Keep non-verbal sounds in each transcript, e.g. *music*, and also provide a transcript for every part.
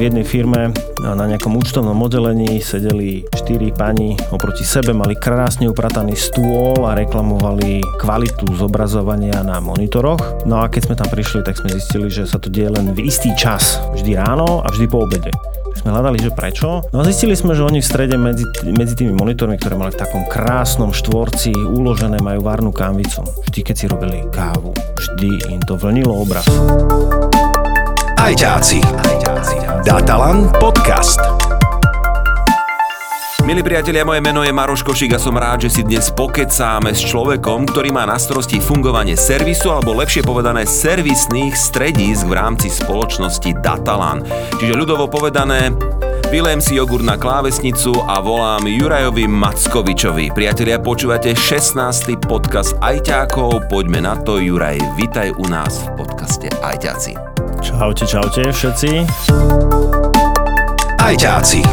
v jednej firme na nejakom účtovnom oddelení sedeli štyri pani oproti sebe, mali krásne uprataný stôl a reklamovali kvalitu zobrazovania na monitoroch. No a keď sme tam prišli, tak sme zistili, že sa to deje len v istý čas. Vždy ráno a vždy po obede sme hľadali, že prečo. No a zistili sme, že oni v strede medzi, medzi tými monitormi, ktoré mali v takom krásnom štvorci uložené, majú varnú kávicu. Vždy, keď si robili kávu, vždy im to vlnilo obraz. Ajťáci. Datalan podcast. Milí priatelia, moje meno je Maroš Košík a som rád, že si dnes pokecáme s človekom, ktorý má na starosti fungovanie servisu, alebo lepšie povedané servisných stredísk v rámci spoločnosti Datalan. Čiže ľudovo povedané, Vylem si jogurt na klávesnicu a volám Jurajovi Mackovičovi. Priatelia, počúvate 16. podcast Ajťákov. Poďme na to, Juraj, vitaj u nás v podcaste Ajťáci. Čaute, čaute všetci. Ajťáci.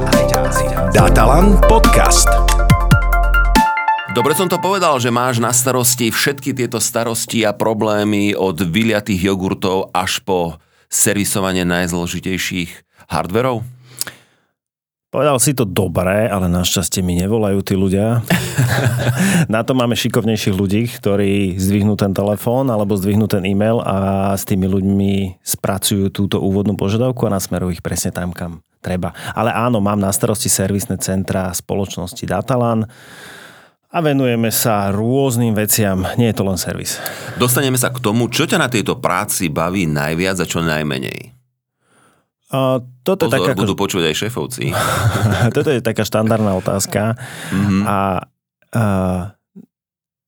Datalan podcast. Dobre som to povedal, že máš na starosti všetky tieto starosti a problémy od vyliatých jogurtov až po servisovanie najzložitejších hardverov? Povedal si to dobré, ale našťastie mi nevolajú tí ľudia. *laughs* Na to máme šikovnejších ľudí, ktorí zdvihnú ten telefón alebo zdvihnú ten e-mail a s tými ľuďmi spracujú túto úvodnú požiadavku a nasmerujú ich presne tam, kam treba. Ale áno, mám na starosti servisné centra spoločnosti Datalan a venujeme sa rôznym veciam. Nie je to len servis. Dostaneme sa k tomu, čo ťa na tejto práci baví najviac a čo najmenej. A toto Pozor, je taká, budú počuť aj šéfovci. *laughs* toto je taká štandardná otázka. Mm-hmm. A, a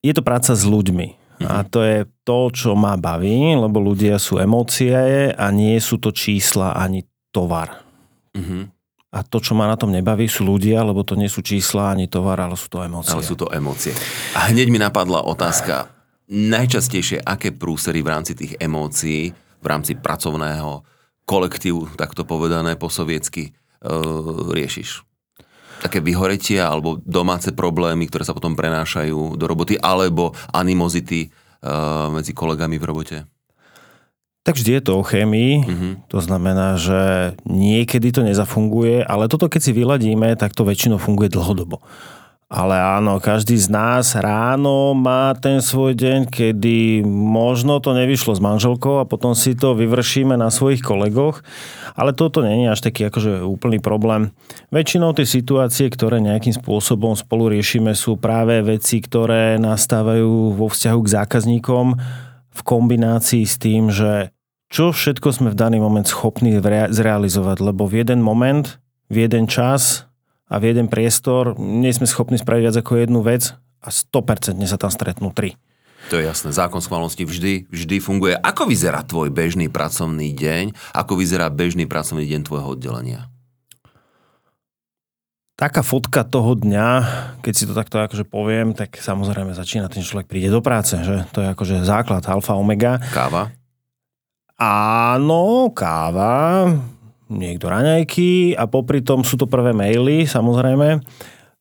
je to práca s ľuďmi. Mm-hmm. A to je to, čo ma baví, lebo ľudia sú emócie a nie sú to čísla ani tovar. Mm-hmm. A to, čo ma na tom nebaví, sú ľudia, lebo to nie sú čísla ani tovar, ale sú to emócie. Ale sú to emócie. A hneď mi napadla otázka. Najčastejšie, aké prúsery v rámci tých emócií, v rámci pracovného kolektívu, takto povedané po sovietsky, e, riešiš? Také vyhoretia alebo domáce problémy, ktoré sa potom prenášajú do roboty, alebo animozity e, medzi kolegami v robote? Tak vždy je to o chémii, mm-hmm. to znamená, že niekedy to nezafunguje, ale toto keď si vyladíme, tak to väčšinou funguje dlhodobo. Ale áno, každý z nás ráno má ten svoj deň, kedy možno to nevyšlo s manželkou a potom si to vyvršíme na svojich kolegoch. Ale toto je až taký akože úplný problém. Väčšinou tie situácie, ktoré nejakým spôsobom spolu riešime, sú práve veci, ktoré nastávajú vo vzťahu k zákazníkom v kombinácii s tým, že čo všetko sme v daný moment schopní zrealizovať, lebo v jeden moment, v jeden čas a v jeden priestor nie sme schopní spraviť viac ako jednu vec a 100% sa tam stretnú tri. To je jasné, zákon schválnosti vždy, vždy funguje. Ako vyzerá tvoj bežný pracovný deň? Ako vyzerá bežný pracovný deň tvojho oddelenia? Taká fotka toho dňa, keď si to takto akože poviem, tak samozrejme začína ten človek príde do práce, že? To je akože základ, alfa, omega. Káva? Áno, káva niekto raňajky a popri tom sú to prvé maily, samozrejme.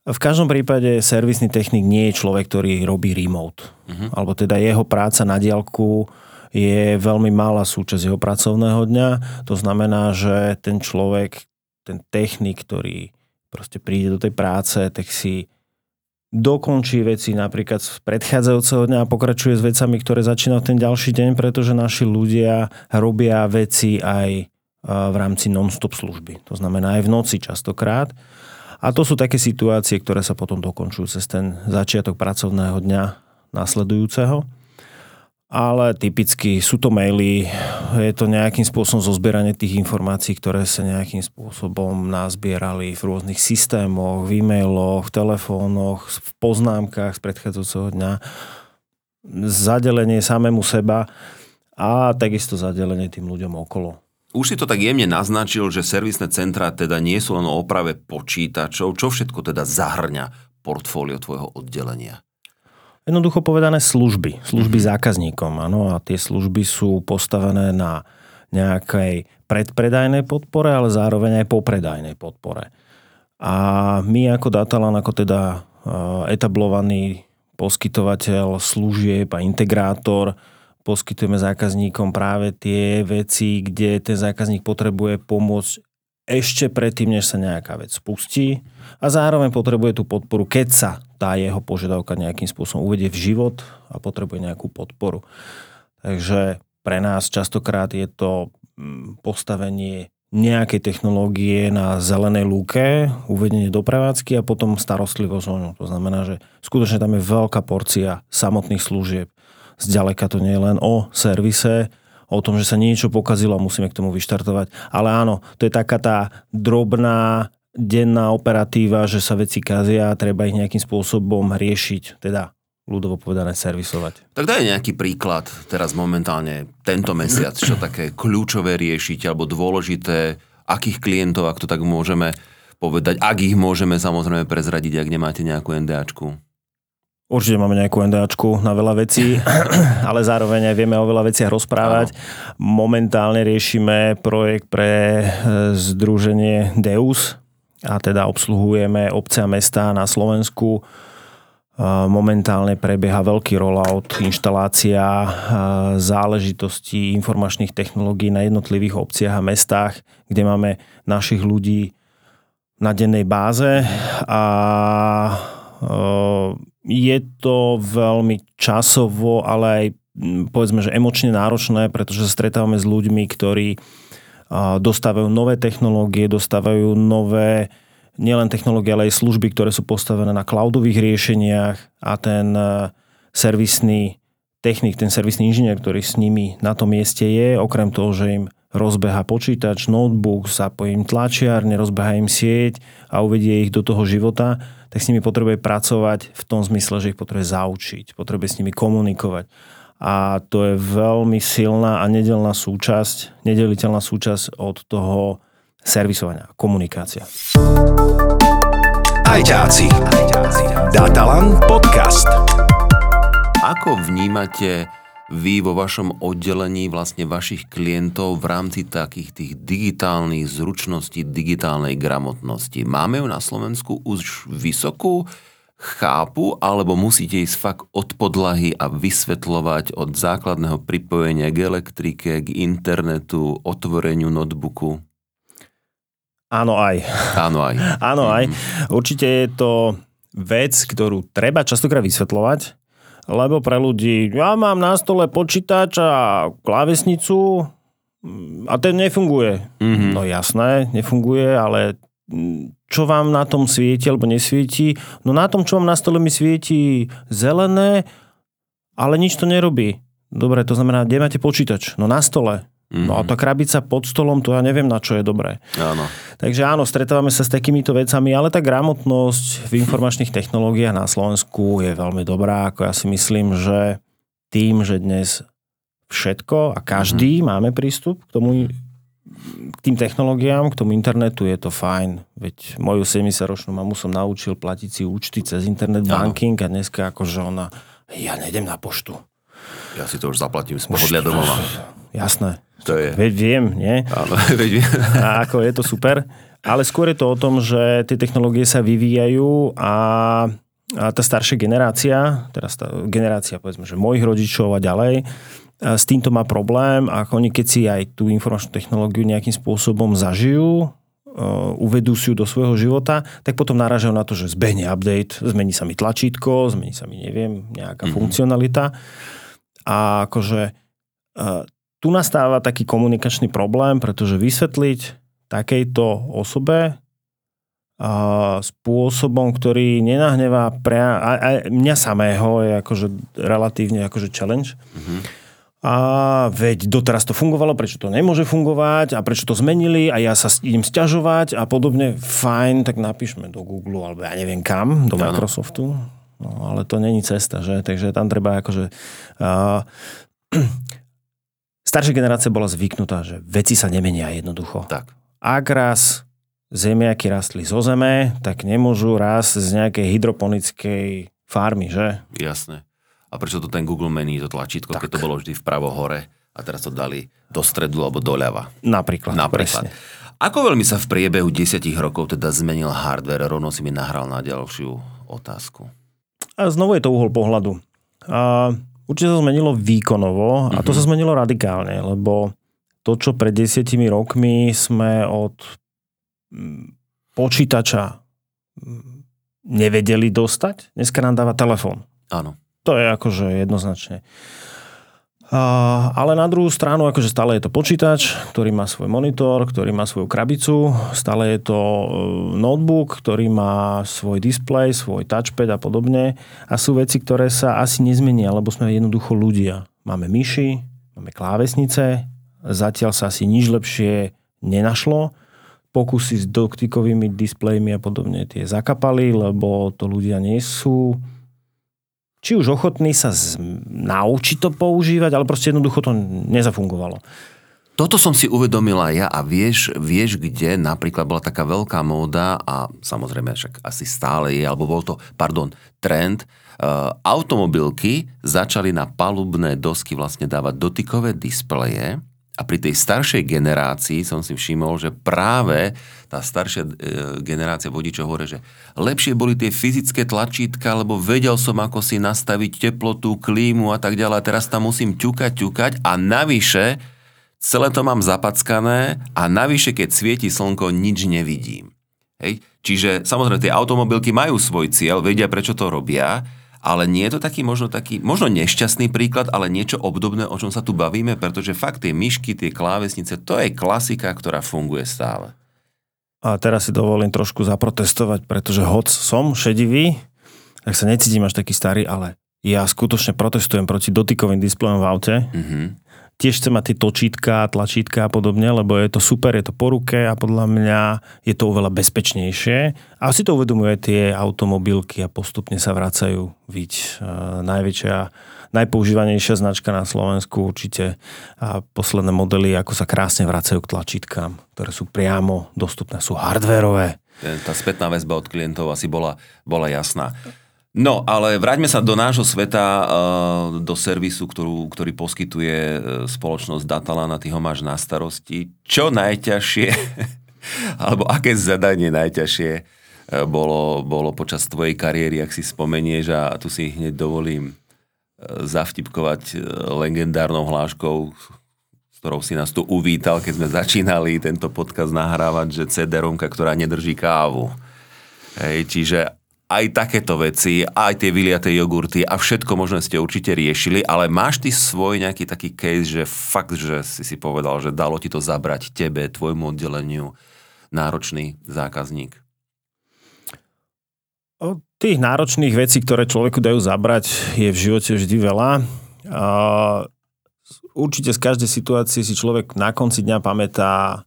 V každom prípade servisný technik nie je človek, ktorý robí remote. Uh-huh. Alebo teda jeho práca na diálku je veľmi malá súčasť jeho pracovného dňa. To znamená, že ten človek, ten technik, ktorý proste príde do tej práce, tak si dokončí veci napríklad z predchádzajúceho dňa a pokračuje s vecami, ktoré začína ten ďalší deň, pretože naši ľudia robia veci aj v rámci non-stop služby. To znamená aj v noci častokrát. A to sú také situácie, ktoré sa potom dokončujú cez ten začiatok pracovného dňa nasledujúceho. Ale typicky sú to maily, je to nejakým spôsobom zozbieranie tých informácií, ktoré sa nejakým spôsobom nazbierali v rôznych systémoch, v e-mailoch, v telefónoch, v poznámkach z predchádzajúceho dňa, zadelenie samému seba a takisto zadelenie tým ľuďom okolo. Už si to tak jemne naznačil, že servisné centra teda nie sú len o oprave počítačov. Čo všetko teda zahrňa portfólio tvojho oddelenia? Jednoducho povedané služby. Služby mm-hmm. zákazníkom. Áno, a tie služby sú postavené na nejakej predpredajnej podpore, ale zároveň aj popredajnej podpore. A my ako Datalan, ako teda etablovaný poskytovateľ služieb a integrátor, poskytujeme zákazníkom práve tie veci, kde ten zákazník potrebuje pomôcť ešte predtým, než sa nejaká vec spustí a zároveň potrebuje tú podporu, keď sa tá jeho požiadavka nejakým spôsobom uvedie v život a potrebuje nejakú podporu. Takže pre nás častokrát je to mm, postavenie nejakej technológie na zelenej lúke, uvedenie do prevádzky a potom starostlivosť o ňu. To znamená, že skutočne tam je veľká porcia samotných služieb. Zďaleka to nie je len o servise, o tom, že sa niečo pokazilo a musíme k tomu vyštartovať. Ale áno, to je taká tá drobná denná operatíva, že sa veci kazia a treba ich nejakým spôsobom riešiť, teda ľudovo povedané servisovať. Tak daj nejaký príklad teraz momentálne tento mesiac, čo také kľúčové riešiť alebo dôležité, akých klientov, ak to tak môžeme povedať, ak ich môžeme samozrejme prezradiť, ak nemáte nejakú NDAčku. Určite máme nejakú NDAčku na veľa vecí, *clears throat* ale zároveň aj vieme o veľa veciach rozprávať. Momentálne riešime projekt pre e, združenie Deus a teda obsluhujeme obce a mesta na Slovensku. E, momentálne prebieha veľký rollout, inštalácia e, záležitostí informačných technológií na jednotlivých obciach a mestách, kde máme našich ľudí na dennej báze a je to veľmi časovo, ale aj povedzme, že emočne náročné, pretože sa stretávame s ľuďmi, ktorí dostávajú nové technológie, dostávajú nové nielen technológie, ale aj služby, ktoré sú postavené na cloudových riešeniach a ten servisný technik, ten servisný inžinier, ktorý s nimi na tom mieste je, okrem toho, že im rozbeha počítač, notebook, zapojí im tlačiarne, rozbeha im sieť a uvedie ich do toho života, tak s nimi potrebuje pracovať v tom zmysle, že ich potrebuje zaučiť, potrebuje s nimi komunikovať. A to je veľmi silná a nedelná súčasť, nedeliteľná súčasť od toho servisovania, komunikácia. Ajťáci. Datalan podcast. Ako vnímate vy vo vašom oddelení vlastne vašich klientov v rámci takých tých digitálnych zručností, digitálnej gramotnosti. Máme ju na Slovensku už vysokú, chápu, alebo musíte ísť fakt od podlahy a vysvetľovať od základného pripojenia k elektrike, k internetu, otvoreniu notebooku? Áno aj. Áno aj. *laughs* Áno aj. Mm-hmm. Určite je to vec, ktorú treba častokrát vysvetľovať, lebo pre ľudí, ja mám na stole počítač a klávesnicu a ten nefunguje. Mm-hmm. No jasné, nefunguje, ale čo vám na tom svieti alebo nesvieti? No na tom, čo vám na stole mi svieti zelené, ale nič to nerobí. Dobre, to znamená, kde máte počítač? No na stole. Mm-hmm. No a tá krabica pod stolom, to ja neviem, na čo je dobré. Áno. Takže áno, stretávame sa s takýmito vecami, ale tá gramotnosť v informačných technológiách na Slovensku je veľmi dobrá. Ako ja si myslím, že tým, že dnes všetko a každý mm-hmm. máme prístup k tomu k tým technológiám, k tomu internetu je to fajn. Veď moju 70-ročnú mamu som naučil platiť si účty cez internet banking a dneska akože ona, ja nejdem na poštu. Ja si to už zaplatím z pohodlia domova. Jasné. To je... Veď viem, nie? Áno, *laughs* veď viem. A ako je to super. Ale skôr je to o tom, že tie technológie sa vyvíjajú a, a tá staršia generácia, teraz tá generácia povedzme, že mojich rodičov a ďalej, s týmto má problém a oni keď si aj tú informačnú technológiu nejakým spôsobom zažijú, uvedú si ju do svojho života, tak potom naražajú na to, že zbehne update, zmení sa mi tlačítko, zmení sa mi, neviem, nejaká mm-hmm. funkcionalita. A akože tu nastáva taký komunikačný problém, pretože vysvetliť takejto osobe a spôsobom, ktorý nenahnevá pre, a, a mňa samého je akože relatívne akože challenge. Mm-hmm. A veď doteraz to fungovalo, prečo to nemôže fungovať a prečo to zmenili a ja sa idem sťažovať a podobne. Fajn, tak napíšme do Google alebo ja neviem kam, do Microsoftu. No, ale to není cesta, že? Takže tam treba akože... Uh, staršia generácia bola zvyknutá, že veci sa nemenia jednoducho. Tak. Ak raz zemiaky rastli zo zeme, tak nemôžu rásť z nejakej hydroponickej farmy, že? Jasné. A prečo to ten Google mení, to tlačítko, tak. keď to bolo vždy vpravo hore a teraz to dali do stredu alebo doľava? Napríklad. Napríklad. Presne. Ako veľmi sa v priebehu 10 rokov teda zmenil hardware? Rovno si mi nahral na ďalšiu otázku. A znovu je to uhol pohľadu. A Určite sa zmenilo výkonovo a to sa mhm. zmenilo radikálne, lebo to, čo pred desiatimi rokmi sme od počítača nevedeli dostať, dneska nám dáva telefón. Áno. To je akože jednoznačne. Ale na druhú stranu, akože stále je to počítač, ktorý má svoj monitor, ktorý má svoju krabicu, stále je to e, notebook, ktorý má svoj display, svoj touchpad a podobne. A sú veci, ktoré sa asi nezmenia, lebo sme jednoducho ľudia. Máme myši, máme klávesnice, zatiaľ sa asi nič lepšie nenašlo. Pokusy s dotykovými displejmi a podobne tie zakapali, lebo to ľudia nie sú či už ochotní sa z... naučiť to používať, ale proste jednoducho to nezafungovalo. Toto som si uvedomila ja a vieš, vieš, kde napríklad bola taká veľká móda a samozrejme však asi stále je, alebo bol to, pardon, trend, uh, automobilky začali na palubné dosky vlastne dávať dotykové displeje a pri tej staršej generácii som si všimol, že práve tá staršia e, generácia vodičov hovorí, že lepšie boli tie fyzické tlačítka, lebo vedel som, ako si nastaviť teplotu, klímu a tak ďalej. A teraz tam musím ťukať, ťukať a navyše celé to mám zapackané a navyše, keď svieti slnko, nič nevidím. Hej? Čiže samozrejme tie automobilky majú svoj cieľ, vedia, prečo to robia, ale nie je to taký možno taký, možno nešťastný príklad, ale niečo obdobné, o čom sa tu bavíme, pretože fakt tie myšky, tie klávesnice, to je klasika, ktorá funguje stále. A teraz si dovolím trošku zaprotestovať, pretože hoc som šedivý, tak sa necítim až taký starý, ale ja skutočne protestujem proti dotykovým displejom v aute. Mm-hmm tiež chce mať tie točítka, tlačítka a podobne, lebo je to super, je to po ruke a podľa mňa je to oveľa bezpečnejšie. A si to uvedomuje tie automobilky a postupne sa vracajú viť. najväčšia, najpoužívanejšia značka na Slovensku určite a posledné modely, ako sa krásne vracajú k tlačítkám, ktoré sú priamo dostupné, sú hardwareové. Tá spätná väzba od klientov asi bola, bola jasná. No, ale vráťme sa do nášho sveta, eh, do servisu, ktorú, ktorý poskytuje eh, spoločnosť Datalana, ty ho máš na starosti. Čo najťažšie, *laughs* alebo aké zadanie najťažšie eh, bolo, bolo počas tvojej kariéry, ak si spomenieš a tu si hneď dovolím zavtipkovať legendárnou hláškou, s ktorou si nás tu uvítal, keď sme začínali tento podcast nahrávať, že cd ktorá nedrží kávu. Hej, čiže aj takéto veci, aj tie vyliaté jogurty a všetko možno ste určite riešili, ale máš ty svoj nejaký taký case, že fakt, že si si povedal, že dalo ti to zabrať tebe, tvojmu oddeleniu, náročný zákazník? O tých náročných vecí, ktoré človeku dajú zabrať, je v živote vždy veľa. A určite z každej situácie si človek na konci dňa pamätá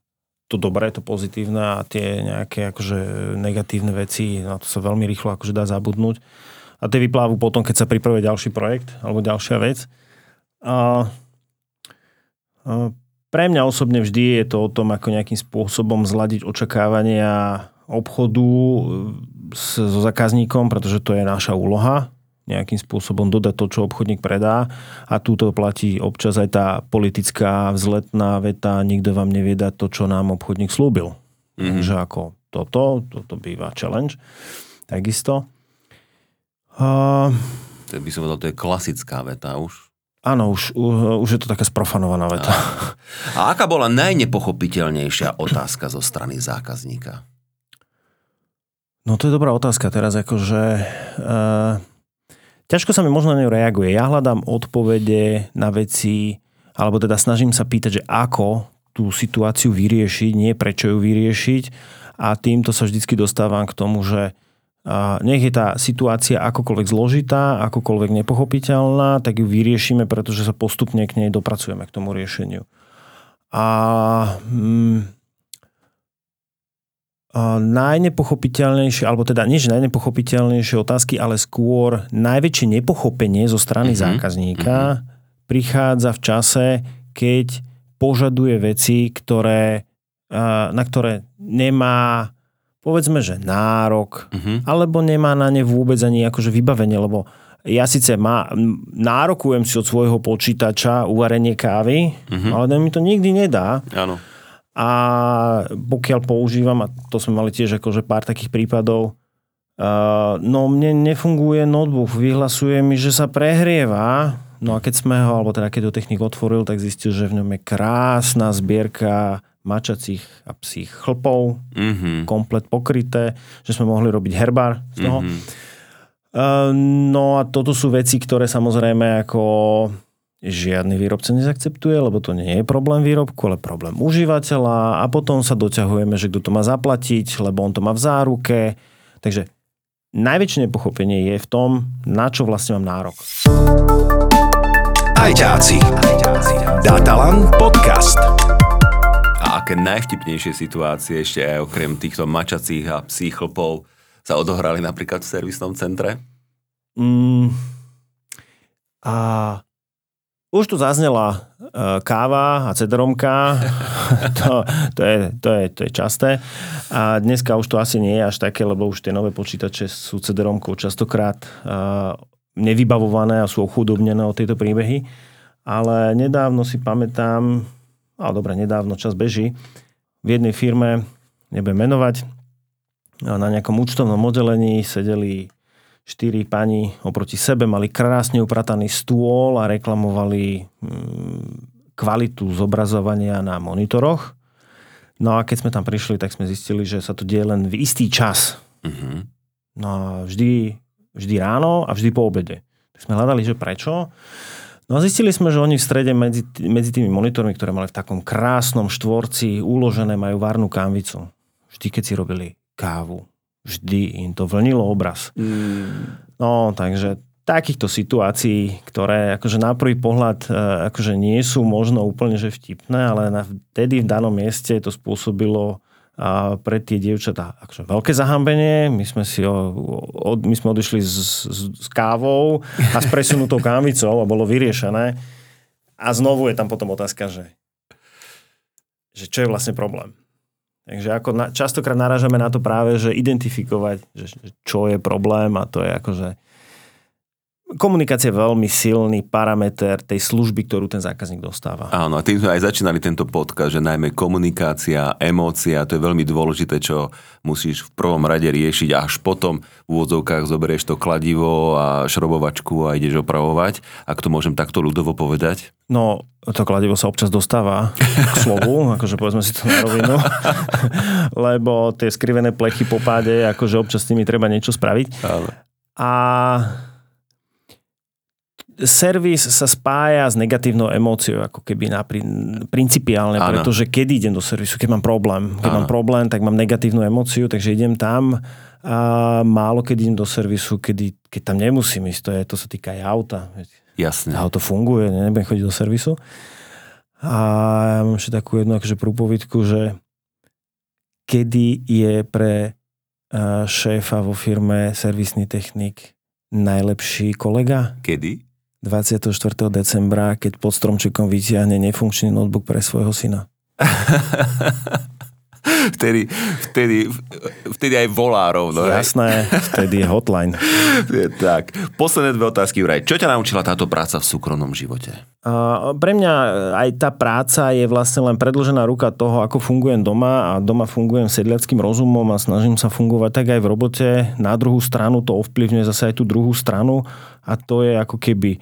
to dobré, to pozitívne a tie nejaké akože negatívne veci, na to sa veľmi rýchlo akože dá zabudnúť. A tie vyplávajú potom, keď sa pripravuje ďalší projekt alebo ďalšia vec. A, a pre mňa osobne vždy je to o tom, ako nejakým spôsobom zladiť očakávania obchodu so zákazníkom, pretože to je naša úloha nejakým spôsobom dodať to, čo obchodník predá. A túto platí občas aj tá politická vzletná veta, nikto vám nevie dať to, čo nám obchodník slúbil. Mm-hmm. Takže ako toto, toto býva challenge. Takisto. Uh, to by som povedal, to je klasická veta už. Áno, už, už je to taká sprofanovaná veta. A, a aká bola najnepochopiteľnejšia otázka zo strany zákazníka? No to je dobrá otázka. Teraz akože... Uh, ťažko sa mi možno na ňu reaguje. Ja hľadám odpovede na veci, alebo teda snažím sa pýtať, že ako tú situáciu vyriešiť, nie prečo ju vyriešiť a týmto sa vždycky dostávam k tomu, že nech je tá situácia akokoľvek zložitá, akokoľvek nepochopiteľná, tak ju vyriešime, pretože sa postupne k nej dopracujeme k tomu riešeniu. A mm, najnepochopiteľnejšie, alebo teda než najnepochopiteľnejšie otázky, ale skôr najväčšie nepochopenie zo strany mm-hmm. zákazníka mm-hmm. prichádza v čase, keď požaduje veci, ktoré, na ktoré nemá povedzme, že nárok, mm-hmm. alebo nemá na ne vôbec ani akože vybavenie, lebo ja síce má, nárokujem si od svojho počítača uvarenie kávy, mm-hmm. ale mi to nikdy nedá. Áno. A pokiaľ používam, a to sme mali tiež akože pár takých prípadov, uh, no mne nefunguje notebook, vyhlasuje mi, že sa prehrieva, no a keď sme ho, alebo teda keď ho technik otvoril, tak zistil, že v ňom je krásna zbierka mačacích a psích chlpov, Mhm. komplet pokryté, že sme mohli robiť herbár z toho. Mhm. Uh, no a toto sú veci, ktoré samozrejme ako žiadny výrobca nezakceptuje, lebo to nie je problém výrobku, ale problém užívateľa a potom sa doťahujeme, že kto to má zaplatiť, lebo on to má v záruke. Takže najväčšie nepochopenie je v tom, na čo vlastne mám nárok. Ajťáci. Datalan podcast. A aké najvtipnejšie situácie ešte aj okrem týchto mačacích a psích chlpov sa odohrali napríklad v servisnom centre? Mm, a už tu zaznela e, káva a cederomka, *laughs* to, to, je, to, je, to je časté. A dneska už to asi nie je až také, lebo už tie nové počítače sú cederomkou častokrát e, nevybavované a sú ochudobnené o tejto príbehy. Ale nedávno si pamätám, ale dobre, nedávno čas beží, v jednej firme, nebudem menovať, na nejakom účtovnom oddelení sedeli štyri pani oproti sebe, mali krásne uprataný stôl a reklamovali mm, kvalitu zobrazovania na monitoroch. No a keď sme tam prišli, tak sme zistili, že sa to deje len v istý čas. Mhm. No a vždy, vždy ráno a vždy po obede. Tak sme hľadali, že prečo. No a zistili sme, že oni v strede medzi, medzi tými monitormi, ktoré mali v takom krásnom štvorci uložené, majú varnú kávicu. Vždy, keď si robili kávu. Vždy im to vlnilo obraz. No, takže takýchto situácií, ktoré akože na prvý pohľad e, akože nie sú možno úplne že vtipné, ale na, vtedy v danom mieste to spôsobilo a pre tie dievčatá akože veľké zahambenie. My sme, si o, od, my sme odišli s, s, s kávou a s presunutou *laughs* kávicou a bolo vyriešené. A znovu je tam potom otázka, že, že čo je vlastne problém. Takže ako na, častokrát narážame na to práve, že identifikovať, že, čo je problém a to je akože komunikácia je veľmi silný parameter tej služby, ktorú ten zákazník dostáva. Áno, a tým sme aj začínali tento podcast, že najmä komunikácia, emócia, to je veľmi dôležité, čo musíš v prvom rade riešiť, až potom v úvodzovkách zoberieš to kladivo a šrobovačku a ideš opravovať, ak to môžem takto ľudovo povedať. No, to kladivo sa občas dostáva k slovu, *laughs* akože povedzme si to na rovinu, *laughs* lebo tie skrivené plechy po páde, akože občas s nimi treba niečo spraviť. Áno. A servis sa spája s negatívnou emóciou, ako keby na prin- principiálne, Áno. pretože kedy idem do servisu, keď mám problém. Keď Áno. mám problém, tak mám negatívnu emóciu, takže idem tam a málo keď idem do servisu, kedy, keď tam nemusím ísť. To, je, to sa týka aj auta. Jasne. Auto funguje, nebudem chodiť do servisu. A ja mám ešte takú jednu akože prúpovidku, že kedy je pre a, šéfa vo firme servisný technik najlepší kolega? Kedy? 24. decembra, keď pod stromčekom vytiahne nefunkčný notebook pre svojho syna. *laughs* Vtedy, vtedy, vtedy aj volá rovno. hej? Jasné, vtedy je hotline. tak, posledné dve otázky, Juraj. Čo ťa naučila táto práca v súkromnom živote? A pre mňa aj tá práca je vlastne len predlžená ruka toho, ako fungujem doma a doma fungujem sedliackým rozumom a snažím sa fungovať tak aj v robote. Na druhú stranu to ovplyvňuje zase aj tú druhú stranu a to je ako keby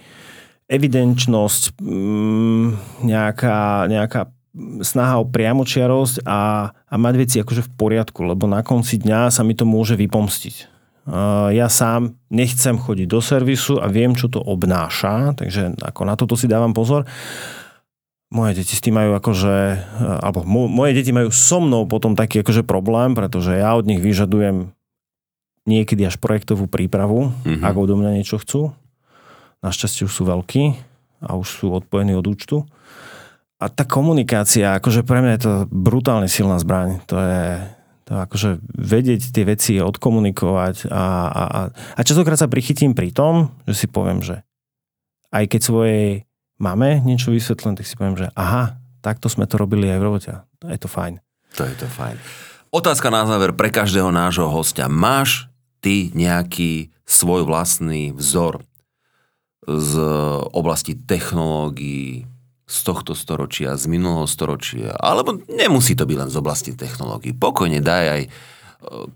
evidenčnosť, mm, nejaká, nejaká snaha o priamočiarosť a, a mať veci akože v poriadku, lebo na konci dňa sa mi to môže vypomstiť. Ja sám nechcem chodiť do servisu a viem, čo to obnáša, takže ako na toto si dávam pozor. Moje deti s tým majú akože, uh, alebo mo, moje deti majú so mnou potom taký akože problém, pretože ja od nich vyžadujem niekedy až projektovú prípravu, Mhm. ak odo mňa niečo chcú. Našťastie už sú veľkí a už sú odpojení od účtu. A tá komunikácia, akože pre mňa je to brutálne silná zbraň. To je, to akože vedieť tie veci, odkomunikovať a, a, a, a častokrát sa prichytím pri tom, že si poviem, že aj keď svojej mame niečo vysvetlím, tak si poviem, že aha, takto sme to robili aj v robote. Je to fajn. To je to fajn. Otázka na záver pre každého nášho hostia. Máš ty nejaký svoj vlastný vzor z oblasti technológií, z tohto storočia, z minulého storočia, alebo nemusí to byť len z oblasti technológií. Pokojne daj aj e,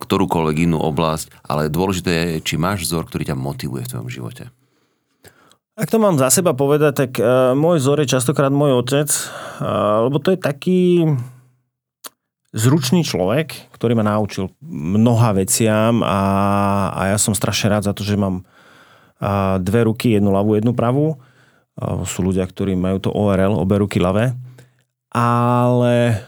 ktorúkoľvek inú oblasť, ale dôležité je, či máš vzor, ktorý ťa motivuje v tvojom živote. Ak to mám za seba povedať, tak uh, môj vzor je častokrát môj otec, uh, lebo to je taký, zručný človek, ktorý ma naučil mnoha veciam a, a ja som strašne rád za to, že mám dve ruky, jednu ľavú, jednu pravú. Sú ľudia, ktorí majú to ORL, obe ruky ľavé. Ale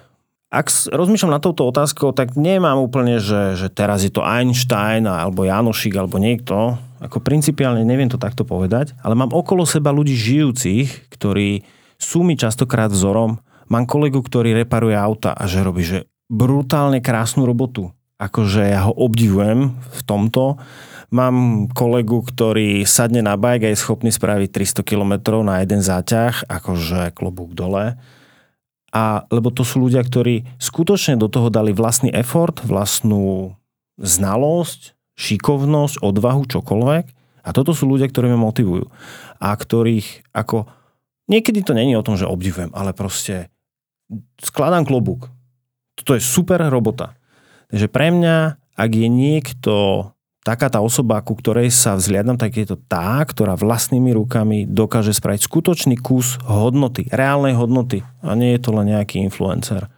ak rozmýšľam na touto otázkou, tak nemám úplne, že, že teraz je to Einstein alebo Janošik alebo niekto. Ako principiálne neviem to takto povedať, ale mám okolo seba ľudí žijúcich, ktorí sú mi častokrát vzorom. Mám kolegu, ktorý reparuje auta a že robí že brutálne krásnu robotu. Akože ja ho obdivujem v tomto. Mám kolegu, ktorý sadne na bike a je schopný spraviť 300 km na jeden záťah, akože klobúk dole. A, lebo to sú ľudia, ktorí skutočne do toho dali vlastný effort, vlastnú znalosť, šikovnosť, odvahu, čokoľvek. A toto sú ľudia, ktorí ma motivujú. A ktorých ako Niekedy to není o tom, že obdivujem, ale proste skladám klobúk. Toto je super robota. Takže pre mňa, ak je niekto taká tá osoba, ku ktorej sa vzliadam, tak je to tá, ktorá vlastnými rukami dokáže spraviť skutočný kus hodnoty, reálnej hodnoty. A nie je to len nejaký influencer.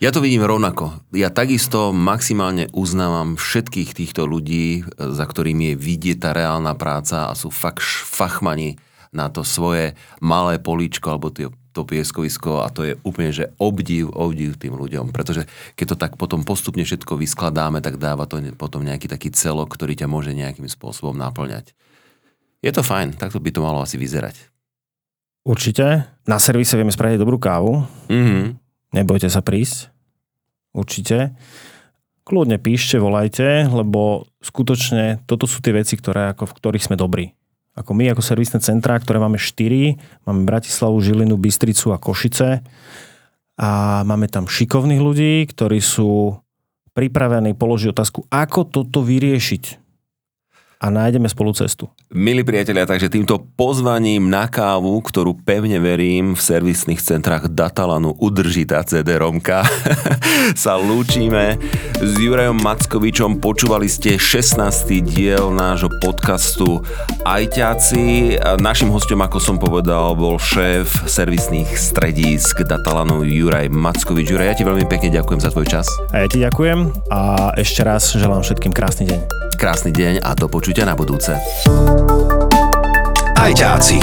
Ja to vidím rovnako. Ja takisto maximálne uznávam všetkých týchto ľudí, za ktorými je vidieť tá reálna práca a sú fakt fachmani na to svoje malé políčko alebo to, to pieskovisko a to je úplne, že obdiv, obdiv tým ľuďom, pretože keď to tak potom postupne všetko vyskladáme, tak dáva to potom nejaký taký celok, ktorý ťa môže nejakým spôsobom naplňať. Je to fajn, takto by to malo asi vyzerať. Určite. Na servise vieme spraviť dobrú kávu. Mm-hmm. Nebojte sa prísť. Určite. Kľudne píšte, volajte, lebo skutočne toto sú tie veci, ktoré, ako, v ktorých sme dobrí. Ako my, ako servisné centrá, ktoré máme 4, máme Bratislavu, Žilinu, Bystricu a Košice. A máme tam šikovných ľudí, ktorí sú pripravení položiť otázku, ako toto vyriešiť a nájdeme spolu cestu. Milí priatelia, takže týmto pozvaním na kávu, ktorú pevne verím v servisných centrách Datalanu udrží tá CD-romka, *laughs* sa lúčime s Jurajom Mackovičom. Počúvali ste 16. diel nášho podcastu Ajťáci. Našim hostom, ako som povedal, bol šéf servisných stredísk Datalanu Juraj Mackovič. Juraj, ja ti veľmi pekne ďakujem za tvoj čas. A ja ti ďakujem a ešte raz želám všetkým krásny deň krásny deň a do počutia na budúce. Ajťáci.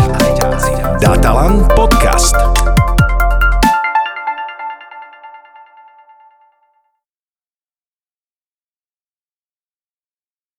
Datalan podcast.